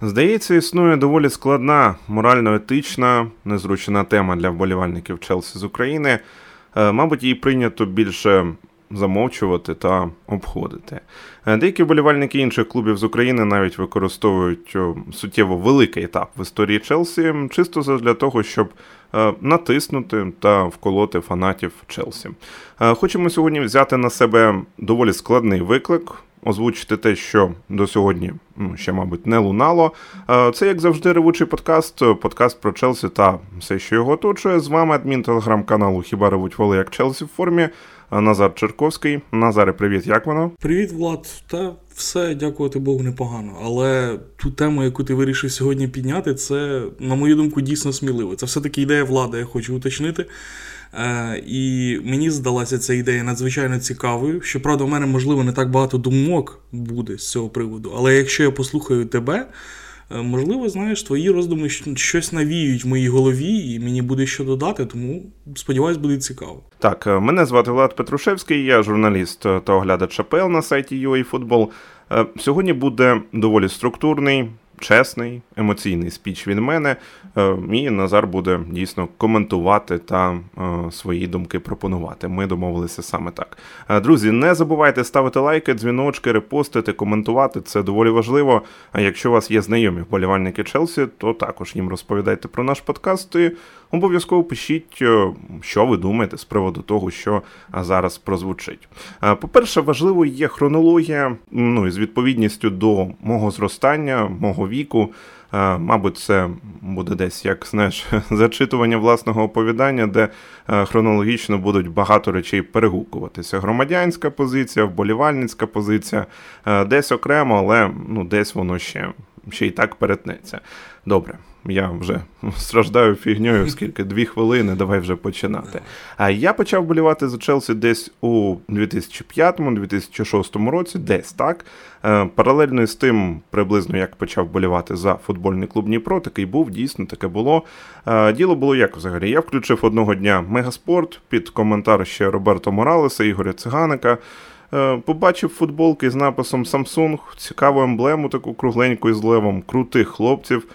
Здається, існує доволі складна, морально-етична, незручна тема для вболівальників Челсі з України. Е, мабуть, її прийнято більше замовчувати та обходити. Е, деякі вболівальники інших клубів з України навіть використовують суттєво великий етап в історії Челсі, чисто для того, щоб натиснути та вколоти фанатів Челсі. Хочемо сьогодні взяти на себе доволі складний виклик озвучити те, що до сьогодні ну, ще, мабуть, не лунало. Це, як завжди, ревучий подкаст, подкаст про Челсі та все, що його оточує. З вами адмін телеграм-каналу Хіба ревуть воли як Челсі в формі. Назар Черковський. Назаре, привіт, як воно? Привіт, Влад. Та все, дякувати Богу, непогано. Але ту тему, яку ти вирішив сьогодні підняти, це, на мою думку, дійсно сміливо. Це все-таки ідея влади, я хочу уточнити. Е, І мені здалася ця ідея надзвичайно цікавою. Щоправда, у мене, можливо, не так багато думок буде з цього приводу. Але якщо я послухаю тебе, можливо, знаєш, твої роздуми щось навіють в моїй голові, і мені буде що додати, тому сподіваюсь, буде цікаво. Так, е, мене звати Влад Петрушевський, я журналіст та оглядач АПЛ на сайті UAFootball. Е, сьогодні буде доволі структурний чесний, емоційний спіч від мене. Е, і Назар буде дійсно коментувати та е, свої думки пропонувати. Ми домовилися саме так. Е, друзі, не забувайте ставити лайки, дзвіночки, репостити, коментувати. Це доволі важливо. А якщо у вас є знайомі вболівальники Челсі, то також їм розповідайте про наш подкаст. і Обов'язково пишіть, що ви думаєте з приводу того, що зараз прозвучить. По-перше, важливою є хронологія, ну і з відповідністю до мого зростання, мого віку. Е, мабуть, це буде десь як знаєш, зачитування власного оповідання, де е, хронологічно будуть багато речей перегукуватися. Громадянська позиція, вболівальницька позиція, е, десь окремо, але ну, десь воно ще, ще й так перетнеться. Добре я вже страждаю фігньою, оскільки дві хвилини, давай вже починати. А я почав болівати за Челсі десь у 2005-2006 році, десь так. Е, паралельно з тим, приблизно як почав болівати за футбольний клуб Дніпро, такий був, дійсно таке було. Е, діло було як взагалі. Я включив одного дня Мегаспорт під коментар ще Роберто Моралеса, Ігоря Циганика. Е, побачив футболки з написом Samsung, цікаву емблему, таку кругленьку із левом, крутих хлопців,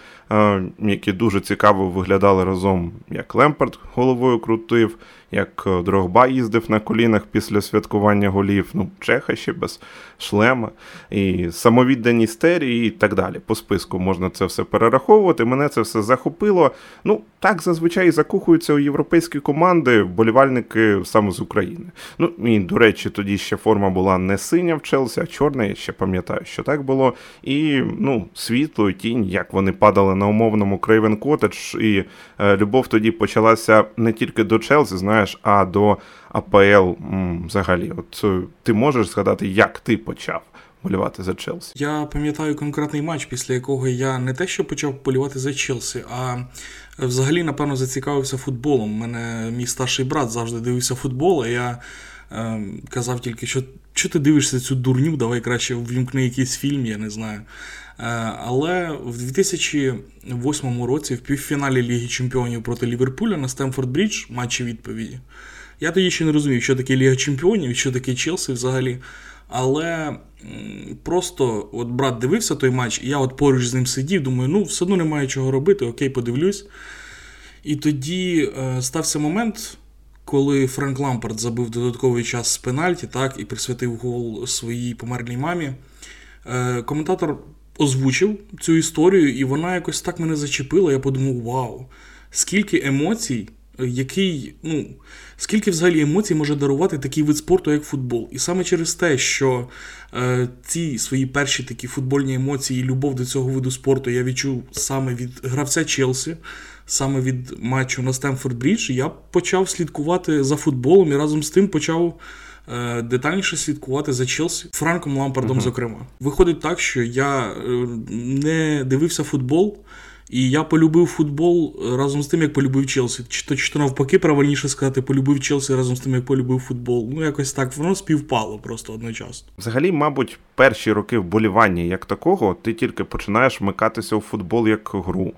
які дуже цікаво виглядали разом, як Лемпард головою крутив, як е, Дрогба їздив на колінах після святкування голів, ну, Чеха ще без шлема, і самовіддані стері, і так далі. По списку можна це все перераховувати. Мене це все захопило. Ну, так зазвичай закухуються у європейські команди, вболівальники саме з України. Ну, і, до речі, тоді ще форма була не синя в Челсі, а чорна, я ще пам'ятаю, що так було. І ну, світло, тінь, як вони падали на умовному Крейвен Коттедж, і е, любов тоді почалася не тільки до Челсі, знаєш а до АПЛ взагалі. От е, ти можеш згадати, як ти почав болівати за Челсі? Я пам'ятаю конкретний матч, після якого я не те, що почав болівати за Челсі, а взагалі, напевно, зацікавився футболом. У мене мій старший брат завжди дивився футбол, а я е, казав тільки, що що ти дивишся цю дурню, давай краще ввімкни якийсь фільм, я не знаю. Е, але в 2008 році в півфіналі Ліги Чемпіонів проти Ліверпуля на Стемфорд Брідж матчі відповіді. Я тоді ще не розумів, що таке Ліга Чемпіонів, що таке Челсі взагалі. Але просто от брат дивився той матч, і я от поруч з ним сидів, думаю, ну, все одно немає чого робити, окей, подивлюсь. І тоді е, стався момент, коли Френк Лампард забив додатковий час з пенальті, так, і присвятив гол своїй померлій мамі. Е, коментатор озвучив цю історію, і вона якось так мене зачепила. Я подумав: вау, скільки емоцій, який, ну, скільки взагалі емоцій може дарувати такий вид спорту, як футбол. І саме через те, що е, ці свої перші такі футбольні емоції і любов до цього виду спорту я відчув саме від гравця Челсі. Саме від матчу на Стемфорд Брідж я почав слідкувати за футболом і разом з тим почав Е, детальніше слідкувати за Челсі Франком Лампардом. Uh-huh. Зокрема, виходить так, що я е, не дивився футбол. І я полюбив футбол разом з тим, як полюбив Челсі. Чи то чи то навпаки, правильніше сказати, полюбив Челсі разом з тим, як полюбив футбол. Ну, якось так воно співпало просто одночасно. Взагалі, мабуть, перші роки вболівання як такого, ти тільки починаєш вмикатися у футбол як гру.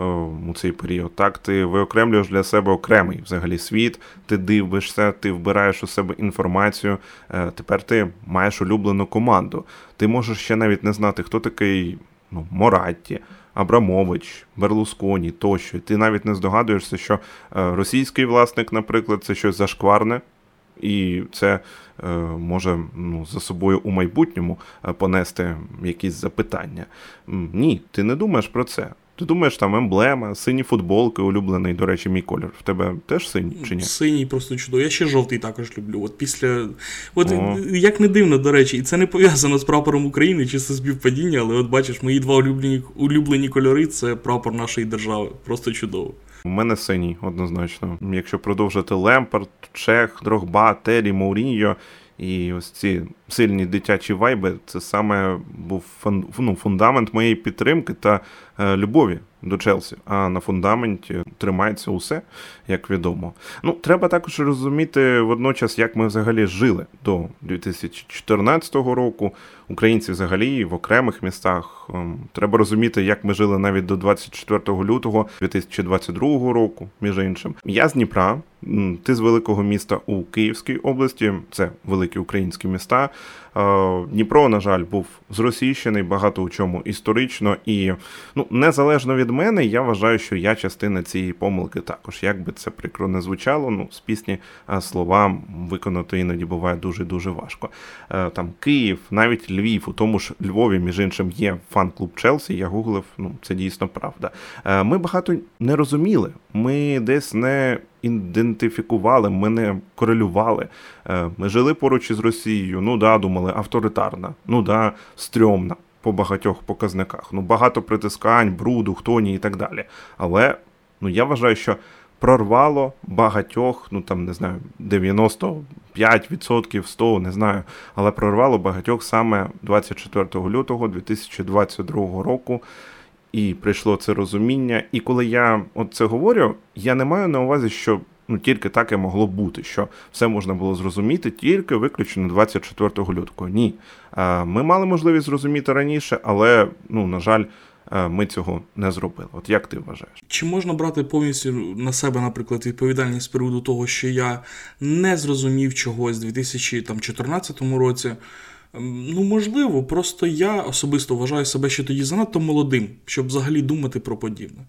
Е, у цей період. Так, ти виокремлюєш для себе окремий взагалі світ, ти дивишся, ти вбираєш у себе інформацію. Е, тепер ти маєш улюблену команду. Ти можеш ще навіть не знати, хто такий ну, Моратті, Абрамович, Берлусконі тощо. Ти навіть не здогадуєшся, що е, російський власник, наприклад, це щось зашкварне, і це може ну, за собою у майбутньому понести якісь запитання. Ні, ти не думаєш про це. Ти думаєш, там емблема, сині футболки, улюблений, до речі, мій колір. В тебе теж синій чи ні? Синій просто чудово. Я ще жовтий також люблю. От після. От як не дивно, до речі, і це не пов'язано з прапором України чи це співпадіння, але от бачиш, мої два улюблені улюблені кольори це прапор нашої держави. Просто чудово. У мене синій, однозначно. Якщо продовжити Лемпард, Чех, Дрогба, Террі, Мауріньо і ось ці сильні дитячі вайби, це саме був ну, фундамент моєї підтримки та е, любові до Челсі. А на фундаменті тримається усе, як відомо. Ну, треба також розуміти водночас, як ми взагалі жили до 2014 року. Українці взагалі в окремих містах. Ем, треба розуміти, як ми жили навіть до 24 лютого 2022 року, між іншим. Я з Дніпра, ти з великого міста у Київській області, це великі українські міста. Е, Дніпро, на жаль, був зросійщений багато у чому історично, і ну незалежно від мене, я вважаю, що я частина цієї помилки також. Як би це прикро не звучало, ну з пісні слова виконати іноді буває дуже дуже важко. Е, там Київ, навіть Львів, у тому ж Львові, між іншим, є фан-клуб Челсі. Я гуглив, ну це дійсно правда. Е, ми багато не розуміли. Ми десь не ідентифікували, ми не корелювали. Е, ми жили поруч із Росією. Ну да, думали, авторитарна, ну да, стрьомна по багатьох показниках. Ну, багато притискань, бруду, хтоні і так далі. Але ну я вважаю, що прорвало багатьох, ну там не знаю, 95%, 100%, не знаю, але прорвало багатьох саме 24 лютого 2022 року. І прийшло це розуміння. І коли я от це говорю, я не маю на увазі, що ну тільки так і могло бути, що все можна було зрозуміти тільки виключно 24 лютого. Ні. Ми мали можливість зрозуміти раніше, але ну на жаль. Ми цього не зробили. От як ти вважаєш? Чи можна брати повністю на себе, наприклад, відповідальність з приводу того, що я не зрозумів чогось у 2014 році? Ем, ну, можливо, просто я особисто вважаю себе ще тоді занадто молодим, щоб взагалі думати про подібне.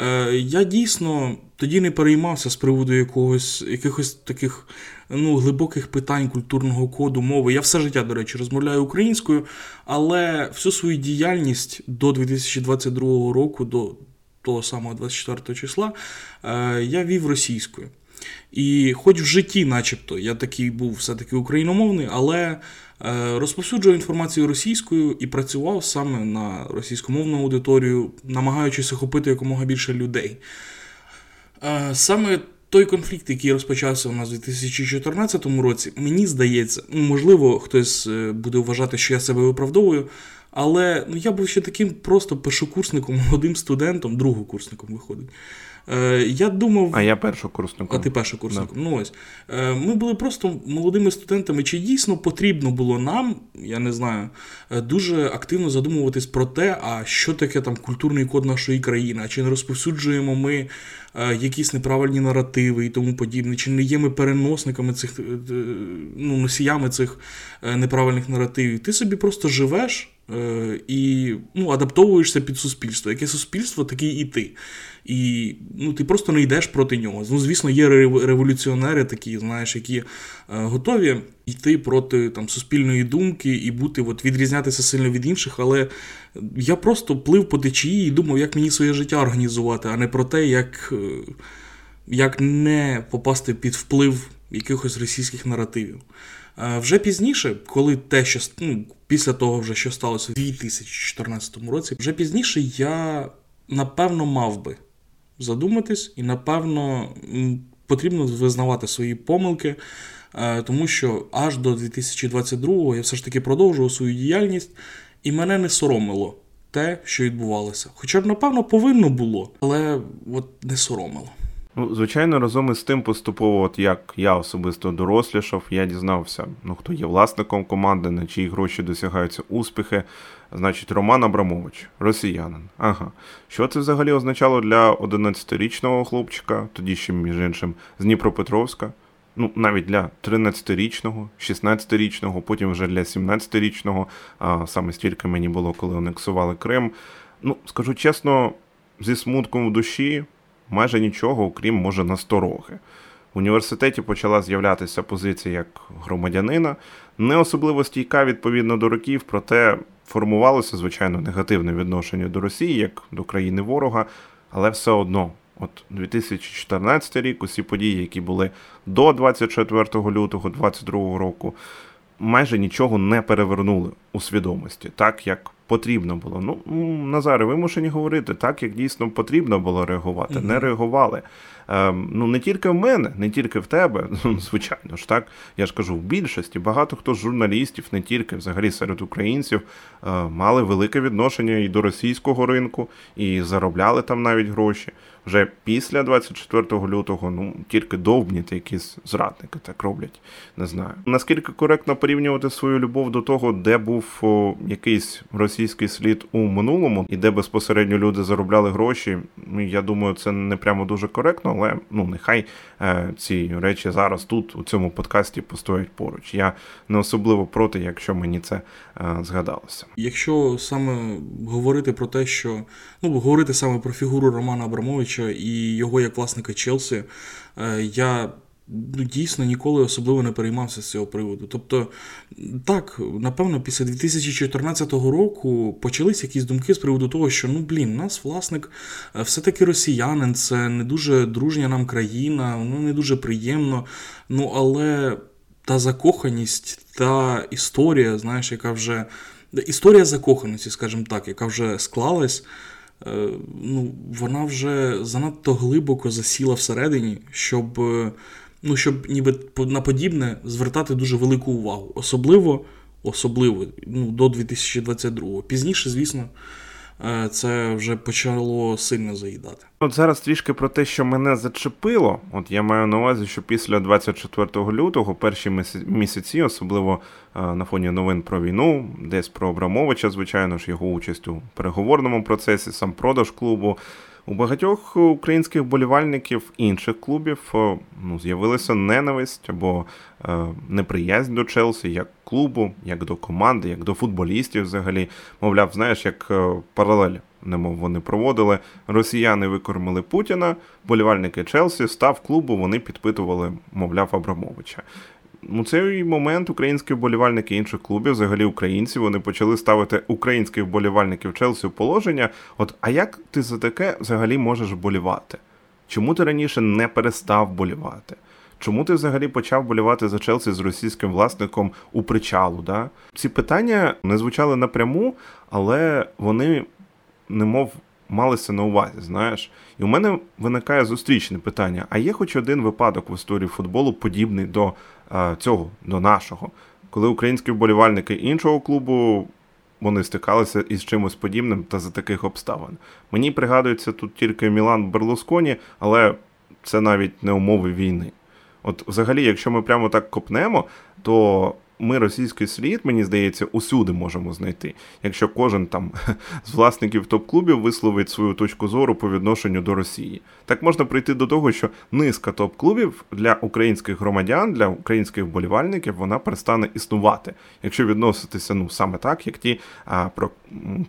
Е, Я дійсно тоді не переймався з приводу якогось, якихось таких ну, глибоких питань культурного коду, мови. Я все життя, до речі, розмовляю українською, але всю свою діяльність до 2022 року, до того самого 24 числа, е, я вів російською. І хоч в житті, начебто, я такий був все-таки україномовний, але е, розповсюджував інформацію російською і працював саме на російськомовну аудиторію, намагаючись охопити якомога більше людей. Е, саме той конфлікт, який розпочався у нас у 2014 році, мені здається, ну, можливо, хтось е, буде вважати, що я себе виправдовую. Але ну, я був ще таким просто першокурсником, молодим студентом, другокурсником виходить. Е, Я думав. А я першокурсником. А ти першокурсником. Да. Ну ось. Е, Ми були просто молодими студентами. Чи дійсно потрібно було нам, я не знаю, е, дуже активно задумуватись про те, а що таке там культурний код нашої країни, а чи не розповсюджуємо ми якісь неправильні наративи і тому подібне, чи не є ми переносниками цих ну, носіями цих неправильних наративів. Ти собі просто живеш. І ну, адаптовуєшся під суспільство. Яке суспільство, такий і ти. І ну, ти просто не йдеш проти нього. Ну, Звісно, є революціонери такі, знаєш, які е, готові йти проти там, суспільної думки і бути, от, відрізнятися сильно від інших. Але я просто плив по течії і думав, як мені своє життя організувати, а не про те, як, е, як не попасти під вплив якихось російських наративів. Вже пізніше, коли те, що ну, після того, вже що сталося в 2014 році, вже пізніше я напевно мав би задуматись, і, напевно, потрібно визнавати свої помилки, е, тому що аж до 2022-го я все ж таки продовжував свою діяльність, і мене не соромило те, що відбувалося. Хоча б, напевно, повинно було, але от не соромило. Ну, звичайно, разом із тим поступово, от як я особисто дорослішав, я дізнався, ну хто є власником команди, на чиї гроші досягаються успіхи. Значить, Роман Абрамович, росіянин. Ага. Що це взагалі означало для 11-річного хлопчика, тоді ще, між іншим, з Дніпропетровська? Ну, навіть для 13-річного, 16-річного, потім вже для 17-річного, а саме стільки мені було, коли анексували Крим. Ну, скажу чесно, зі смутком в душі майже нічого, окрім може настороги. В університеті почала з'являтися позиція як громадянина, не особливо стійка відповідно до років, проте формувалося, звичайно, негативне відношення до Росії як до країни ворога, але все одно. От 2014 рік, усі події, які були до 24 лютого 2022 року, майже нічого не перевернули у свідомості, так як потрібно було. Ну, Назаре, вимушені говорити, так як дійсно потрібно було реагувати, mm-hmm. не реагували. Ем, ну не тільки в мене, не тільки в тебе, ну звичайно ж так. Я ж кажу, в більшості багато хто з журналістів, не тільки взагалі серед українців, е, мали велике відношення і до російського ринку, і заробляли там навіть гроші. Вже після 24 лютого, ну тільки довбніти якісь зрадники так роблять. Не знаю. Наскільки коректно порівнювати свою любов до того, де був о, якийсь російський слід у минулому, і де безпосередньо люди заробляли гроші. Ну я думаю, це не прямо дуже коректно але ну нехай е, ці речі зараз тут, у цьому подкасті, постоять поруч. Я не особливо проти, якщо мені це е, згадалося. Якщо саме говорити про те, що ну говорити саме про фігуру Романа Абрамовича і його як власника Челсі, е, я дійсно ніколи особливо не переймався з цього приводу. Тобто, так, напевно, після 2014 року почались якісь думки з приводу того, що ну блін, нас власник е, все-таки росіянин, це не дуже дружня нам країна, ну не дуже приємно. Ну, але та закоханість, та історія, знаєш, яка вже. Історія закоханості, скажімо так, яка вже склалась. Е, ну, Вона вже занадто глибоко засіла всередині, щоб ну, щоб ніби на подібне звертати дуже велику увагу. Особливо особливо ну, до 2022 Пізніше, звісно, е, це вже почало сильно заїдати. От зараз трішки про те, що мене зачепило. От я маю на увазі, що після 24 лютого, перші місяці, особливо е, на фоні новин про війну, десь про Абрамовича, звичайно ж, його участь у переговорному процесі, сам продаж клубу. У багатьох українських болівальників інших клубів ну, з'явилася ненависть або е, неприязнь до Челсі як клубу, як до команди, як до футболістів взагалі. Мовляв, знаєш, як е, паралель, немов вони проводили. Росіяни викормили Путіна, болівальники Челсі став клубу, вони підпитували, мовляв, Абрамовича у цей момент українські вболівальники інших клубів, взагалі українці, вони почали ставити українських вболівальників Челсі в положення. От а як ти за таке взагалі можеш болівати? Чому ти раніше не перестав болівати? Чому ти взагалі почав болівати за Челсі з російським власником у причалу? Да? Ці питання не звучали напряму, але вони, немов малися на увазі, знаєш. І у мене виникає зустрічне питання: а є хоч один випадок в історії футболу, подібний до цього, до нашого, коли українські вболівальники іншого клубу. Вони стикалися із чимось подібним та за таких обставин. Мені пригадується тут тільки Мілан Берлусконі, але це навіть не умови війни. От, взагалі, якщо ми прямо так копнемо, то ми російський слід, мені здається, усюди можемо знайти. Якщо кожен там з власників топ-клубів висловить свою точку зору по відношенню до Росії, так можна прийти до того, що низка топ-клубів для українських громадян, для українських вболівальників, вона перестане існувати, якщо відноситися ну саме так, як ті, а, про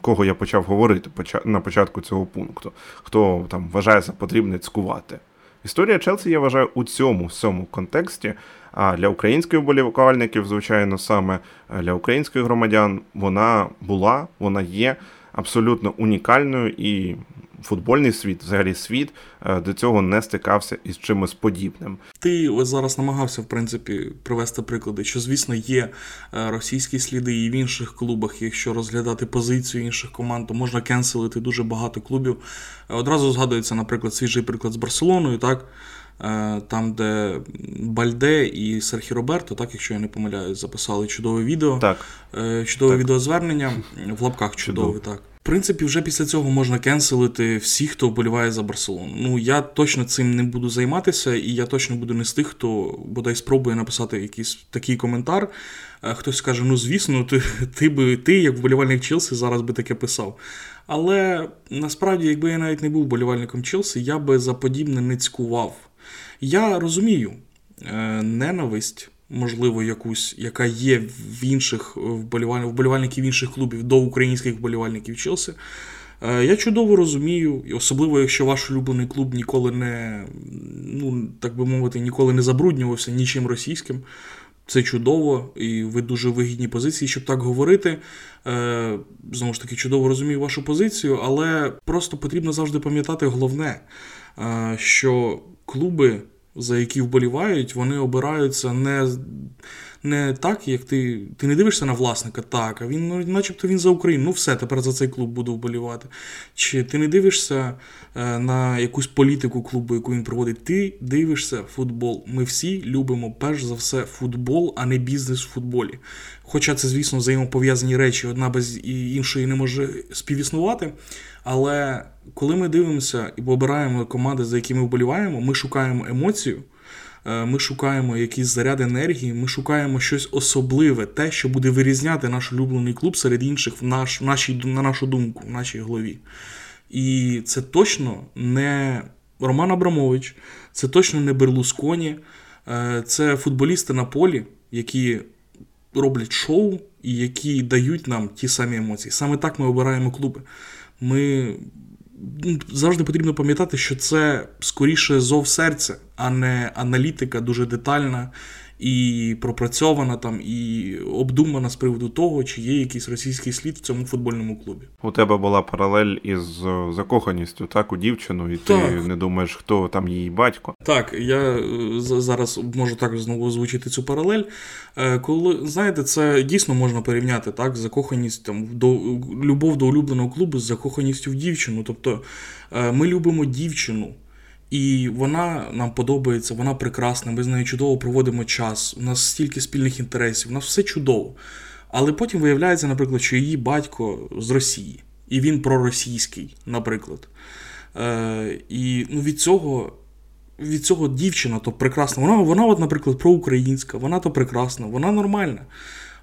кого я почав говорити на початку цього пункту, хто там вважає за потрібне цькувати. Історія Челсі, я вважаю, у цьому всьому контексті. А для українських вболівальників, звичайно, саме для українських громадян вона була, вона є абсолютно унікальною і. Футбольний світ, взагалі світ е, до цього не стикався із чимось подібним. Ти ось зараз намагався в принципі привести приклади, що звісно є е, російські сліди і в інших клубах. Якщо розглядати позицію інших команд, то можна cancel ити дуже багато клубів. Е, одразу згадується, наприклад, свіжий приклад з Барселоною, так. Е, там, де Бальде і Серхі Роберто, так, якщо я не помиляюсь, записали чудове відео. Так. Е, чудове так. відеозвернення в лапках чудове, Чудов. так. В принципі, вже після цього можна cancel ити всіх, хто вболіває за Барселону. Ну, я точно цим не буду займатися, і я точно буду не з тих, хто бодай спробує написати якийсь такий коментар. Е, хтось скаже: ну, звісно, ти ти би ти, як вболівальник Челсі, зараз би таке писав. Але насправді, якби я навіть не був вболівальником Челсі, я би за подібне не цькував. Я розумію, е, ненависть, можливо, якусь, яка є в інших вболівальників інших клубів до українських вболівальників Челсі. Е, я чудово розумію, і особливо, якщо ваш улюблений клуб ніколи не, ну так би мовити, ніколи не забруднювався нічим російським. Це чудово, і ви дуже вигідні позиції, щоб так говорити. Е, Знову ж таки, чудово розумію вашу позицію, але просто потрібно завжди пам'ятати головне, е, що клуби, за які вболівають, вони обираються не не так, як ти ти не дивишся на власника, так, а він, ну, начебто він за Україну. Ну все, тепер за цей клуб буду вболівати. Чи ти не дивишся е, на якусь політику клубу, яку він проводить? Ти дивишся футбол. Ми всі любимо перш за все футбол, а не бізнес в футболі. Хоча це, звісно, взаємопов'язані речі, одна без іншої не може співіснувати. Але коли ми дивимося і обираємо команди, за які ми вболіваємо, ми шукаємо емоцію. Е, ми шукаємо якийсь заряд енергії, ми шукаємо щось особливе, те, що буде вирізняти наш улюблений клуб серед інших в наш, нашій, на нашу думку, в нашій голові. І це точно не Роман Абрамович, це точно не Берлусконі, е, це футболісти на полі, які роблять шоу і які дають нам ті самі емоції. Саме так ми обираємо клуби. Ми завжди потрібно пам'ятати, що це скоріше зов серця, а не аналітика дуже детальна і пропрацьована там, і обдумана з приводу того, чи є якийсь російський слід в цьому футбольному клубі. У тебе була паралель із е, закоханістю, так, у дівчину, і так. ти не думаєш, хто там її батько. Так, я е, зараз можу так знову озвучити цю паралель. Е, коли знаєте, це дійсно можна порівняти так, закоханість там до любов до улюбленого клубу з закоханістю в дівчину. Тобто ми любимо дівчину. І вона нам подобається, вона прекрасна, ми з нею чудово проводимо час, у нас стільки спільних інтересів, у нас все чудово. Але потім виявляється, наприклад, що її батько з Росії, і він проросійський, наприклад. Е, І ну, від цього від цього дівчина то прекрасна. Вона, вона от, наприклад, проукраїнська, вона то прекрасна, вона нормальна.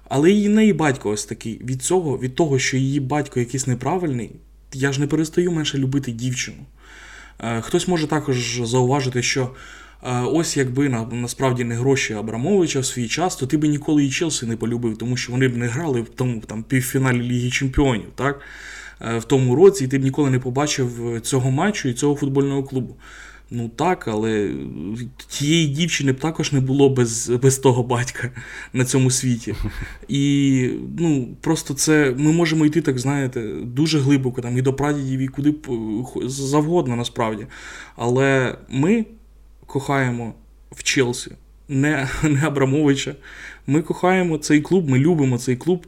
Але її неї батько ось такий. Від цього, від того, що її батько якийсь неправильний, я ж не перестаю менше любити дівчину. Е, хтось може також зауважити, що е, ось якби насправді не гроші Абрамовича в свій час, то ти би ніколи і Челсі не полюбив, тому що вони б не грали в тому там, півфіналі Ліги Чемпіонів так? Е, в тому році, і ти б ніколи не побачив цього матчу і цього футбольного клубу. Ну так, але тієї дівчини б також не було без без того батька на цьому світі. І ну, просто це ми можемо йти, так знаєте, дуже глибоко там і до прадідів, і куди б завгодно насправді. Але ми кохаємо в Челсі, не не Абрамовича. Ми кохаємо цей клуб, ми любимо цей клуб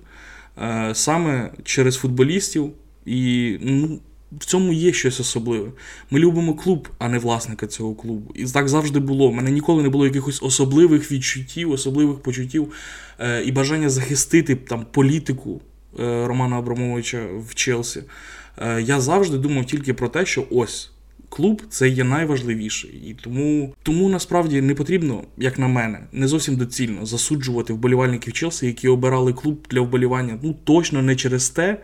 е, саме через футболістів. І ну, в цьому є щось особливе. Ми любимо клуб, а не власника цього клубу. І так завжди було. У мене ніколи не було якихось особливих відчуттів, особливих почуттів е, і бажання захистити там політику е, Романа Абрамовича в Челсі. Е, я завжди думав тільки про те, що ось. Клуб це є найважливіше. І тому тому насправді не потрібно, як на мене, не зовсім доцільно засуджувати вболівальників Челсі, які обирали клуб для вболівання. Ну точно не через те,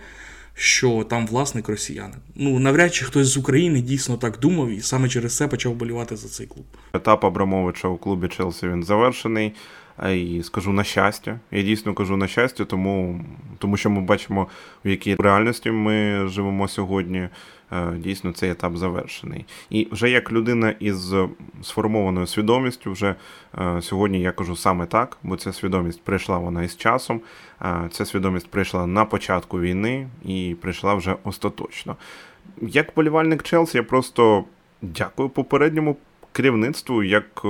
що там власник росіянин. Ну навряд чи хтось з України дійсно так думав і саме через це почав болівати за цей клуб. Етап Абрамовича у клубі Челсі він завершений. І скажу на щастя. Я дійсно кажу на щастя, тому тому що ми бачимо, в якій реальності ми живемо сьогодні. Е, дійсно цей етап завершений. І вже як людина із сформованою свідомістю, вже е, сьогодні я кажу саме так, бо ця свідомість прийшла вона із часом. Е, ця свідомість прийшла на початку війни і прийшла вже остаточно. Як полівальник Челсі, я просто дякую попередньому керівництву, як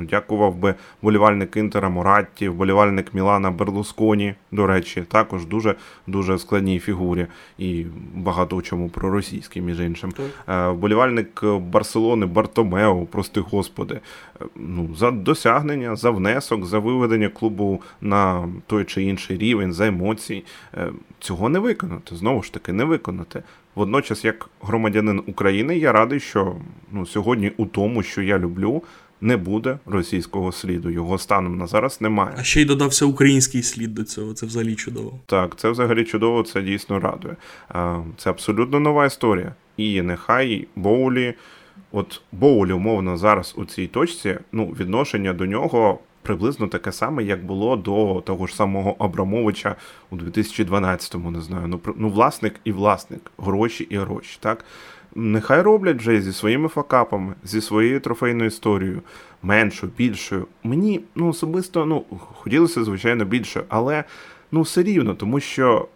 дякував би болівальник Інтера Моратті, вболівальник Мілана Берлусконі, до речі, також дуже дуже складній фігурі і багато у чому проросійській, між іншим. Так. Вболівальник Барселони Бартомео, прости господи, ну, за досягнення, за внесок, за виведення клубу на той чи інший рівень, за емоції. Е, цього не виконати. Знову ж таки, не виконати. Водночас, як громадянин України, я радий, що ну, сьогодні у тому, що я люблю, не буде російського сліду. Його станом на зараз немає. А ще й додався український слід до цього. Це взагалі чудово. Так, це взагалі чудово, це дійсно радує. Це абсолютно нова історія. І нехай Боулі От Боуль, умовно, зараз у цій точці, ну, відношення до нього приблизно таке саме, як було до того ж самого Абрамовича у 2012-му, не знаю. Ну, ну власник і власник, гроші і гроші. так? Нехай роблять вже зі своїми факапами, зі своєю трофейною історією, меншою, більшою. Мені ну, особисто ну, хотілося, звичайно, більше, але ну, все рівно, тому що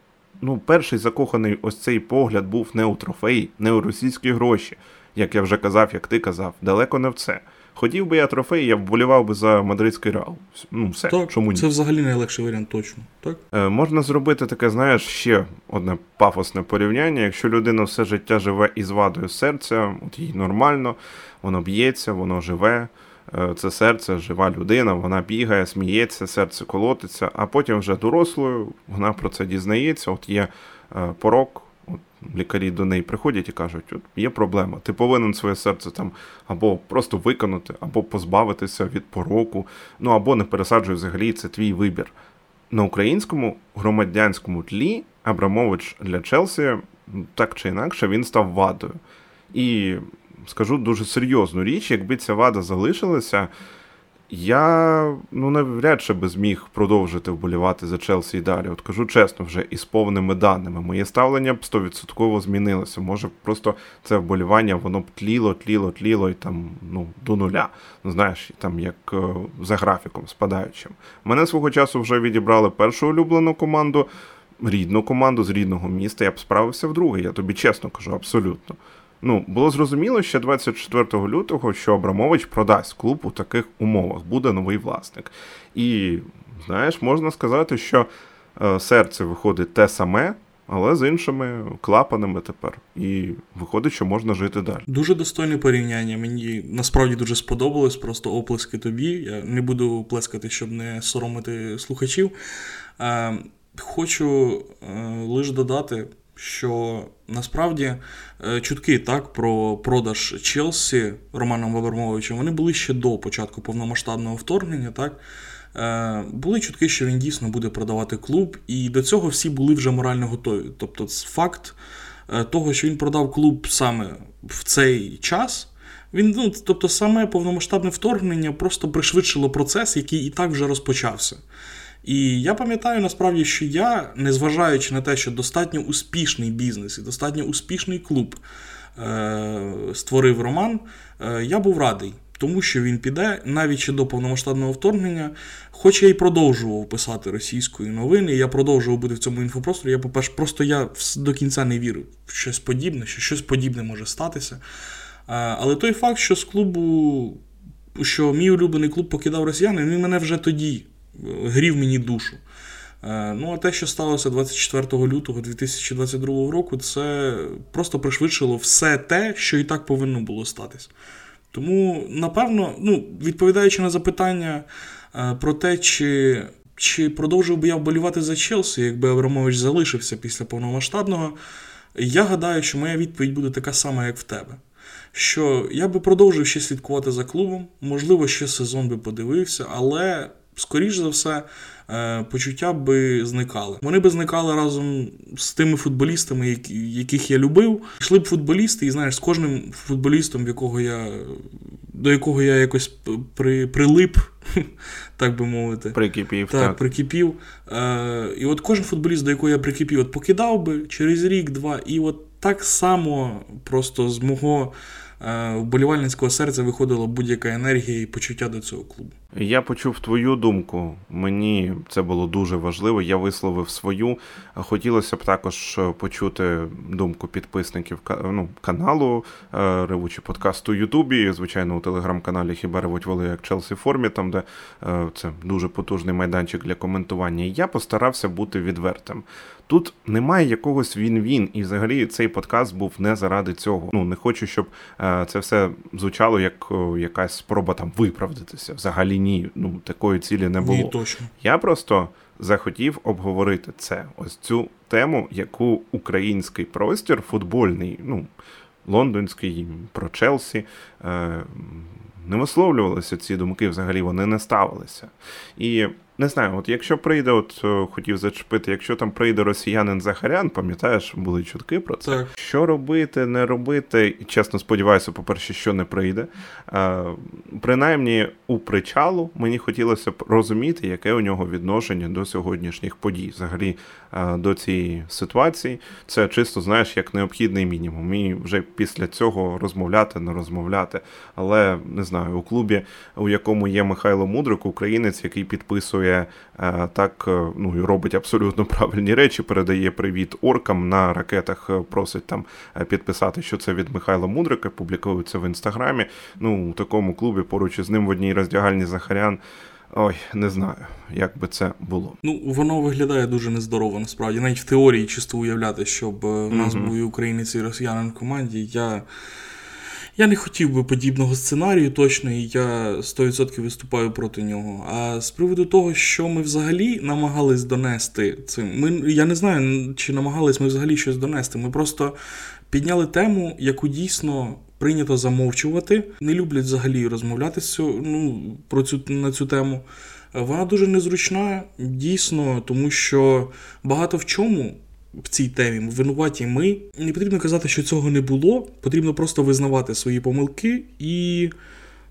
ну, перший закоханий ось цей погляд був не у трофеї, не у російські гроші, як я вже казав, як ти казав, далеко не в це. Хотів би я трофей, я вболівав би за мадридський реал. Ну, все, так, чому ні? Це взагалі найлегший варіант, точно. так? Е, Можна зробити таке, знаєш, ще одне пафосне порівняння. Якщо людина все життя живе із вадою серця, от їй нормально, воно б'ється, воно живе. Е, це серце, жива людина, вона бігає, сміється, серце колотиться, а потім вже дорослою вона про це дізнається. От є е, порок, лікарі до неї приходять і кажуть, от є проблема, ти повинен своє серце там або просто виконати, або позбавитися від пороку, ну або не пересаджуй взагалі, це твій вибір. На українському громадянському тлі Абрамович для Челсі так чи інакше він став вадою. І скажу дуже серйозну річ, якби ця вада залишилася, я ну навряд чи би зміг продовжити вболівати за Челсі і далі. От кажу чесно, вже із повними даними. Моє ставлення б 100% змінилося. Може, просто це вболівання, воно б тліло, тліло, тліло і там ну, до нуля. Ну, знаєш, там як е, за графіком спадаючим. Мене свого часу вже відібрали першу улюблену команду, рідну команду з рідного міста. Я б справився в друге, я тобі чесно кажу, абсолютно. Ну, було зрозуміло ще 24 лютого, що Абрамович продасть клуб у таких умовах, буде новий власник. І, знаєш, можна сказати, що е, серце виходить те саме, але з іншими клапанами тепер. І виходить, що можна жити далі. Дуже достойне порівняння. Мені насправді дуже сподобалось. Просто оплески тобі. Я не буду плескати, щоб не соромити слухачів. Е, Хочу е, лише додати що насправді е, чутки так про продаж Челсі Романом Абрамовичем вони були ще до початку повномасштабного вторгнення. так. Е, були чутки, що він дійсно буде продавати клуб, і до цього всі були вже морально готові. Тобто, факт е, того, що він продав клуб саме в цей час. Він, ну, Тобто, саме повномасштабне вторгнення просто пришвидшило процес, який і так вже розпочався. І я пам'ятаю насправді, що я, незважаючи на те, що достатньо успішний бізнес і достатньо успішний клуб е- створив Роман, е- я був радий. Тому що він піде навіть ще до повномасштабного вторгнення, хоч я й продовжував писати російської новини, я продовжував бути в цьому інфопросторі. Я, по-перше, просто я до кінця не вірив в щось подібне, що щось подібне може статися. Е, але той факт, що з клубу, що мій улюблений клуб покидав росіяни, він мене вже тоді грів мені душу. Е, ну, а те, що сталося 24 лютого 2022 року, це просто пришвидшило все те, що і так повинно було статись. Тому, напевно, ну, відповідаючи на запитання е, про те, чи чи продовжив би я вболівати за Челсі, якби Абрамович залишився після повномасштабного, я гадаю, що моя відповідь буде така сама, як в тебе. Що я би продовжив ще слідкувати за клубом, можливо, ще сезон би подивився, але скоріш за все, е, почуття би зникали. Вони би зникали разом з тими футболістами, яких я любив. Йшли б футболісти, і знаєш, з кожним футболістом, якого я, до якого я якось при, прилип, так би мовити. Прикипів. Так, так. прикипів. Е, І от кожен футболіст, до якого я прикипів, от покидав би через рік-два, і от так само просто з мого. Е, вболівальницького серця виходила будь-яка енергія і почуття до цього клубу. Я почув твою думку. Мені це було дуже важливо. Я висловив свою. Хотілося б також почути думку підписників ну, каналу е, Ревучий подкасту у Ютубі. Звичайно, у телеграм-каналі Хіба ревуть воли як Челсі формі, там де е, це дуже потужний майданчик для коментування. Я постарався бути відвертим. Тут немає якогось він-він, і взагалі цей подкаст був не заради цього. Ну не хочу, щоб е, це все звучало як якась спроба там виправдатися. Взагалі ні. Ну такої цілі не було. Ні, точно. Я просто захотів обговорити це. Ось цю тему, яку український простір, футбольний, ну лондонський про Челсі. Е, не висловлювалися ці думки, взагалі вони не ставилися. І не знаю, от якщо прийде, от е, хотів зачепити, якщо там прийде росіянин Захарян, пам'ятаєш, були чутки про це. Так. Що робити, не робити, і чесно сподіваюся, по-перше, що не прийде. Е, принаймні, у причалу мені хотілося б розуміти, яке у нього відношення до сьогоднішніх подій, взагалі до цієї ситуації. Це чисто, знаєш, як необхідний мінімум. І вже після цього розмовляти, не розмовляти. Але не знаю, у клубі, у якому є Михайло Мудрик, українець, який підписує е, так, е, ну і робить абсолютно правильні речі, передає привіт оркам на ракетах, е, просить там е, підписати, що це від Михайла Мудрика, публікує це в інстаграмі. Ну, у такому клубі поруч із ним в одній роздягальні Захарян. Ой, не знаю, як би це було. Ну, воно виглядає дуже нездорово, насправді. Навіть в теорії чисто уявляти, щоб е, в нас був і українець, і росіянин в команді. Я, я не хотів би подібного сценарію точно, і я 100% виступаю проти нього. А з приводу того, що ми взагалі намагались донести цим, ми, я не знаю, чи намагались ми взагалі щось донести. Ми просто підняли тему, яку дійсно. Прийнято замовчувати, не люблять взагалі розмовляти з цього, ну, про цю, на цю тему. Вона дуже незручна, дійсно, тому що багато в чому в цій темі винуваті ми. Не потрібно казати, що цього не було. Потрібно просто визнавати свої помилки і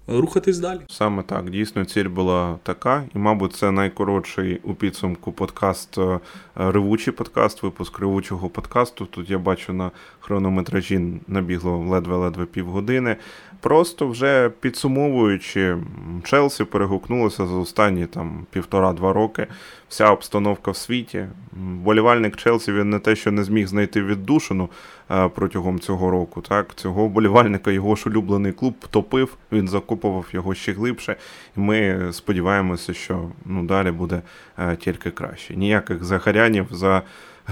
рухатись далі. Саме так, дійсно, ціль була така, і, мабуть, це найкоротший у підсумку подкаст, е, ревучий подкаст, випуск ревучого подкасту. Тут я бачу на хронометражі набігло ледве-ледве півгодини. Просто вже підсумовуючи, Челсі перегукнулося за останні там півтора-два роки. Вся обстановка в світі. Болівальник Челсі він не те, що не зміг знайти віддушину е, протягом цього року. Так, цього болівальника його ж улюблений клуб топив, він закопував його ще глибше. І ми сподіваємося, що ну далі буде е, тільки краще. Ніяких захарянів за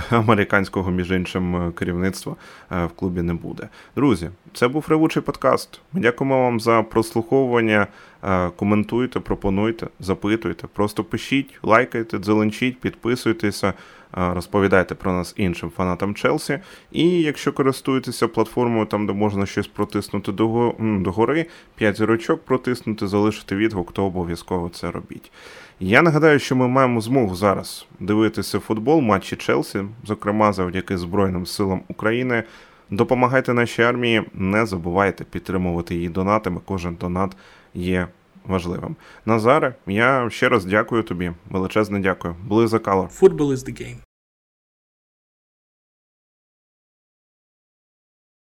американського, між іншим, е, керівництва е, в клубі не буде. Друзі, це був ревучий подкаст. Ми дякуємо вам за прослуховування. Е, Коментуйте, пропонуйте, запитуйте, просто пишіть, лайкайте, дзеленчіть, підписуйтеся, розповідайте про нас іншим фанатам Челсі. І якщо користуєтеся платформою, там де можна щось протиснути догори, 5 зірочок протиснути, залишити відгук, то обов'язково це робіть. Я нагадаю, що ми маємо змогу зараз дивитися футбол, матчі Челсі, зокрема завдяки Збройним силам України. Допомагайте нашій армії, не забувайте підтримувати її донатами. Кожен донат є важливим. Назаре, я ще раз дякую тобі. Величезне дякую. Були за. Football is the game.